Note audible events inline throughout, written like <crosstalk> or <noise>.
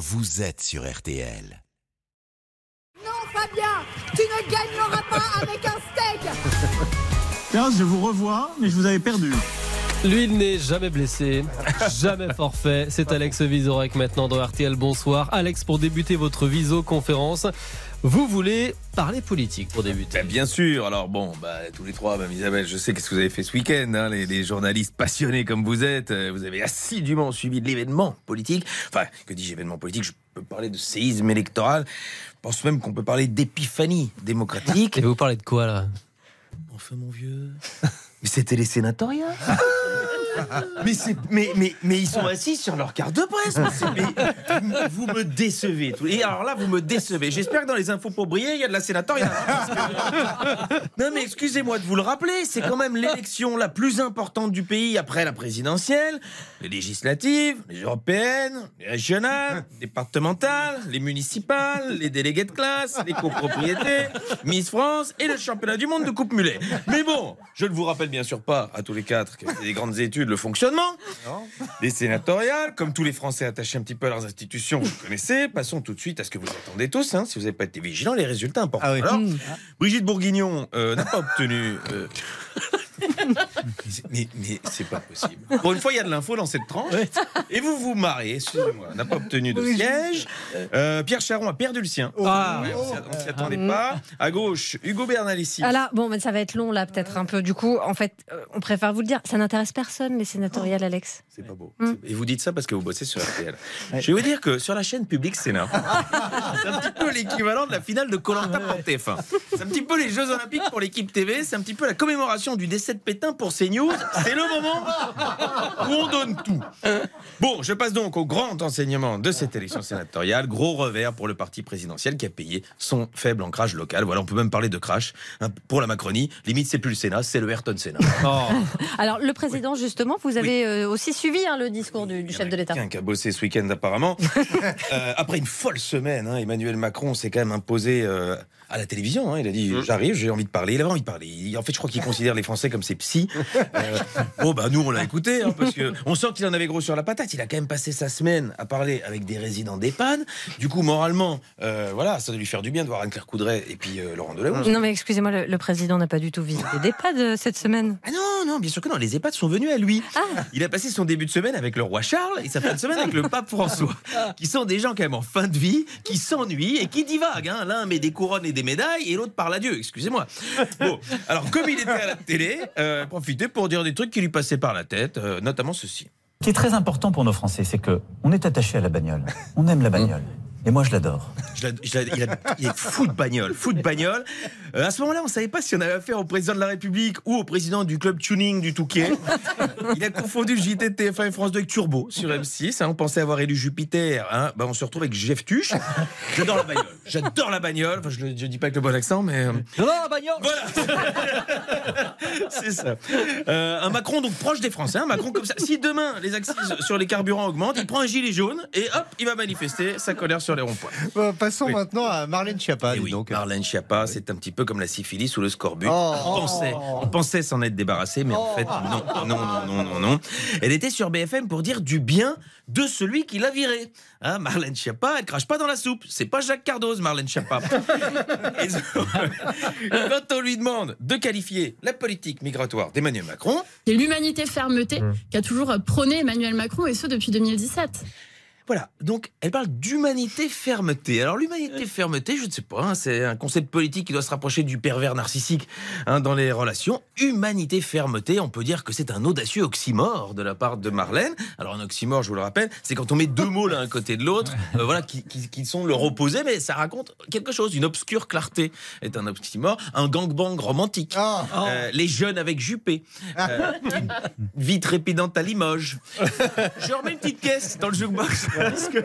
vous êtes sur RTL. Non, Fabien, tu ne gagneras pas avec un steak <laughs> Tiens, je vous revois, mais je vous avais perdu. Lui, il n'est jamais blessé, jamais forfait. C'est Alex Vizorek maintenant dans RTL. Bonsoir. Alex, pour débuter votre viso-conférence, vous voulez parler politique pour débuter Ben, bien sûr. Alors bon, bah, tous les trois, Mme Isabelle, je sais qu'est-ce que vous avez fait ce week-end. hein, les, les journalistes passionnés comme vous êtes, euh, vous avez assidûment suivi de l'événement politique. Enfin, que dis-je événement politique Je peux parler de séisme électoral. Je pense même qu'on peut parler d'épiphanie démocratique. <laughs> Et vous parlez de quoi là? Enfin, mon vieux. Mais c'était les sénatoriales. <laughs> <laughs> mais, mais, mais, mais ils sont assis sur leur carte de presse. Vous me décevez. Et alors là, vous me décevez. J'espère que dans les infos pour briller, il y a de la sénatoriale. <laughs> Non, mais excusez-moi de vous le rappeler. C'est quand même l'élection la plus importante du pays après la présidentielle, les législatives, les européennes, les régionales, les départementales, les municipales, les délégués de classe, les copropriétés, Miss France et le championnat du monde de Coupe Mulet. Mais bon, je ne vous rappelle bien sûr pas à tous les quatre que des grandes études le fonctionnement. Les sénatoriales, comme tous les Français attachés un petit peu à leurs institutions, vous connaissez. Passons tout de suite à ce que vous attendez tous, hein, si vous n'avez pas été vigilants, les résultats importants. Alors, Brigitte Bourguignon euh, n'a pas obtenu. euh, <laughs> mais, mais c'est pas possible. Pour une fois, il y a de l'info dans cette tranche. Et vous vous marrez, excusez-moi, n'a pas obtenu de siège. Euh, Pierre Charon a perdu le sien. Ah. Ouais, on s'y- on s'y attendait pas. À gauche, Hugo Bernalici. Ah là, bon, mais ça va être long là, peut-être un peu. Du coup, en fait, euh, on préfère vous le dire. Ça n'intéresse personne les sénatoriales, Alex. C'est pas beau. Hmm. Et vous dites ça parce que vous bossez sur RTL. Je vais vous dire que sur la chaîne publique Sénat, <laughs> c'est un petit peu l'équivalent de la finale de Colanta pour TF1. C'est un petit peu les Jeux Olympiques pour l'équipe TV, c'est un petit peu la commémoration du décès de Pétain pour CNews. C'est le moment où on donne tout. Bon, je passe donc au grand enseignement de cette élection sénatoriale. Gros revers pour le parti présidentiel qui a payé son faible ancrage local. Voilà, on peut même parler de crash hein, pour la Macronie. Limite, c'est plus le Sénat, c'est le Ayrton Sénat. Oh. <laughs> Alors, le président, justement, vous avez euh, aussi suivi hein, le discours du, du chef de l'État. Quelqu'un qui a bossé ce week-end apparemment. <laughs> Euh, après une folle semaine, hein, Emmanuel Macron s'est quand même imposé euh, à la télévision. hein. il a dit j'arrive, j'ai envie de parler. Il avait envie de parler. Il- en fait, je crois qu'il considère les Français comme ses psys. <laughs> Euh, bon bah nous on l'a écouté hein, parce que on sent qu'il en avait gros sur la patate. Il a quand même passé sa semaine à parler avec des résidents d'EHPAD. Du coup moralement, euh, voilà, ça doit lui faire du bien de voir Anne-Claire Coudray et puis euh, Laurent Delahousse. Non, mais excusez-moi, le, le président n'a pas du tout visité d'EHPAD euh, cette semaine. Ah non, non, bien sûr que non. Les EHPAD sont venus à lui. Ah. Il a passé son début de semaine avec le roi Charles et sa fin de semaine avec le pape François, qui sont des gens quand même en fin de vie, qui s'ennuient et qui divaguent. hein. L'un met des couronnes et des médailles et l'autre parle à Dieu. Excusez-moi. Bon, alors comme il était à la télé, euh, profitez pour dire des trucs qui lui passaient par la tête, euh, notamment ceci. Ce qui est très important pour nos Français, c'est que on est attaché à la bagnole. On aime la bagnole. Et moi, je l'adore. Il, a- il est fou de bagnole, fou de bagnole. Euh, à ce moment-là, on savait pas si on avait affaire au président de la République ou au président du club tuning du Touquet. Il a confondu le JT de TF1 et France 2 avec Turbo sur M6. hein. on pensait avoir élu Jupiter. hein. Bah, on se retrouve avec Jeff Tuche. J'adore la bagnole. J'adore la bagnole. Enfin, je ne dis pas avec le bon accent, mais. euh, voilà. <laughs> C'est ça. Euh, un Macron donc proche des Français. Un Macron comme ça. Si demain les axes sur les carburants augmentent, il prend un gilet jaune et hop, il va manifester sa colère sur les ronds-points. <laughs> Bon, passons Oui. maintenant à Marlène Schiappa. Eh oui, donc. Marlène Schiappa, c'est un petit peu comme la syphilis ou le scorbut. Oh. on, pensait, on pensait s'en être débarrassé, mais en fait, non, non, non, non, non, non. Elle était sur BFM pour dire du bien de celui qui l'a viré. Hein, Marlène Schiappa, elle crache pas dans la soupe. C'est pas Jacques Cardoz, Marlène Schiappa. <laughs> Quand on lui demande de qualifier la politique migratoire d'Emmanuel Macron, C'est l'humanité fermeté qui a toujours prôné Emmanuel Macron et ce depuis 2017. Voilà, donc elle parle d'humanité fermeté. Alors l'humanité fermeté, je ne sais pas, hein, c'est un concept politique qui doit se rapprocher du pervers narcissique hein, dans les relations. Humanité fermeté, on peut dire que c'est un audacieux oxymore de la part de Marlène. Alors un oxymore, je vous le rappelle, c'est quand on met deux mots l'un à côté de l'autre, euh, voilà, qui, qui- qui sont leur opposé, mais ça raconte quelque chose. Une obscure clarté est un oxymore, un gangbang romantique. Ah. Euh, les jeunes avec Juppé. Euh, <laughs> une vie trépidante à Limoges. Je remets une petite caisse dans le jukebox. <laughs> Parce que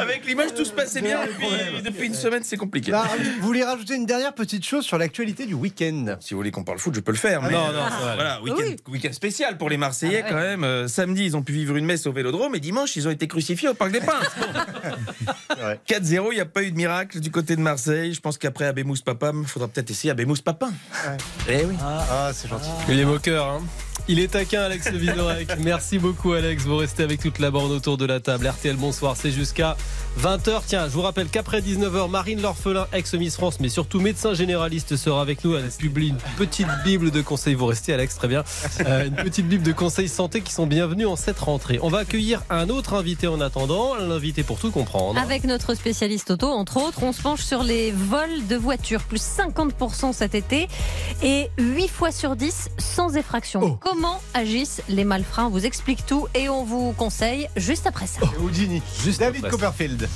avec l'image, tout se passait bien. Depuis, depuis une semaine, c'est compliqué. Bah, vous voulez rajouter une dernière petite chose sur l'actualité du week-end? Si vous voulez qu'on parle foot, je peux le faire. mais- Non, non, ça va. Voilà, week-end week-end spécial pour les Marseillais quand même. Euh, samedi, ils ont pu vivre une messe au Vélodrome et dimanche, ils ont été crucifiés au Parc des Princes. Bon. <laughs> Ouais. 4-0, il n'y a pas eu de miracle du côté de Marseille. Je pense qu'après Abemous Papam, il faudra peut-être essayer Abemous Papin. Eh oui. Ah, c'est gentil. Il est moqueur, hein il est taquin, Alex Vizorek. <laughs> Merci beaucoup, Alex. Vous restez avec toute la bande autour de la table. RTL, bonsoir. C'est jusqu'à 20h, tiens, je vous rappelle qu'après 19h, Marine L'Orphelin, ex-Miss France, mais surtout médecin généraliste, sera avec nous. Elle publie une petite bible de conseils. Vous restez, Alex, très bien. Euh, une petite bible de conseils santé qui sont bienvenus en cette rentrée. On va accueillir un autre invité en attendant, l'invité pour tout comprendre. Avec notre spécialiste auto, entre autres, on se penche sur les vols de voitures, plus 50% cet été et 8 fois sur 10 sans effraction. Oh. Comment agissent les malfrats On vous explique tout et on vous conseille juste après ça. Houdini. Juste David après ça. Copperfield.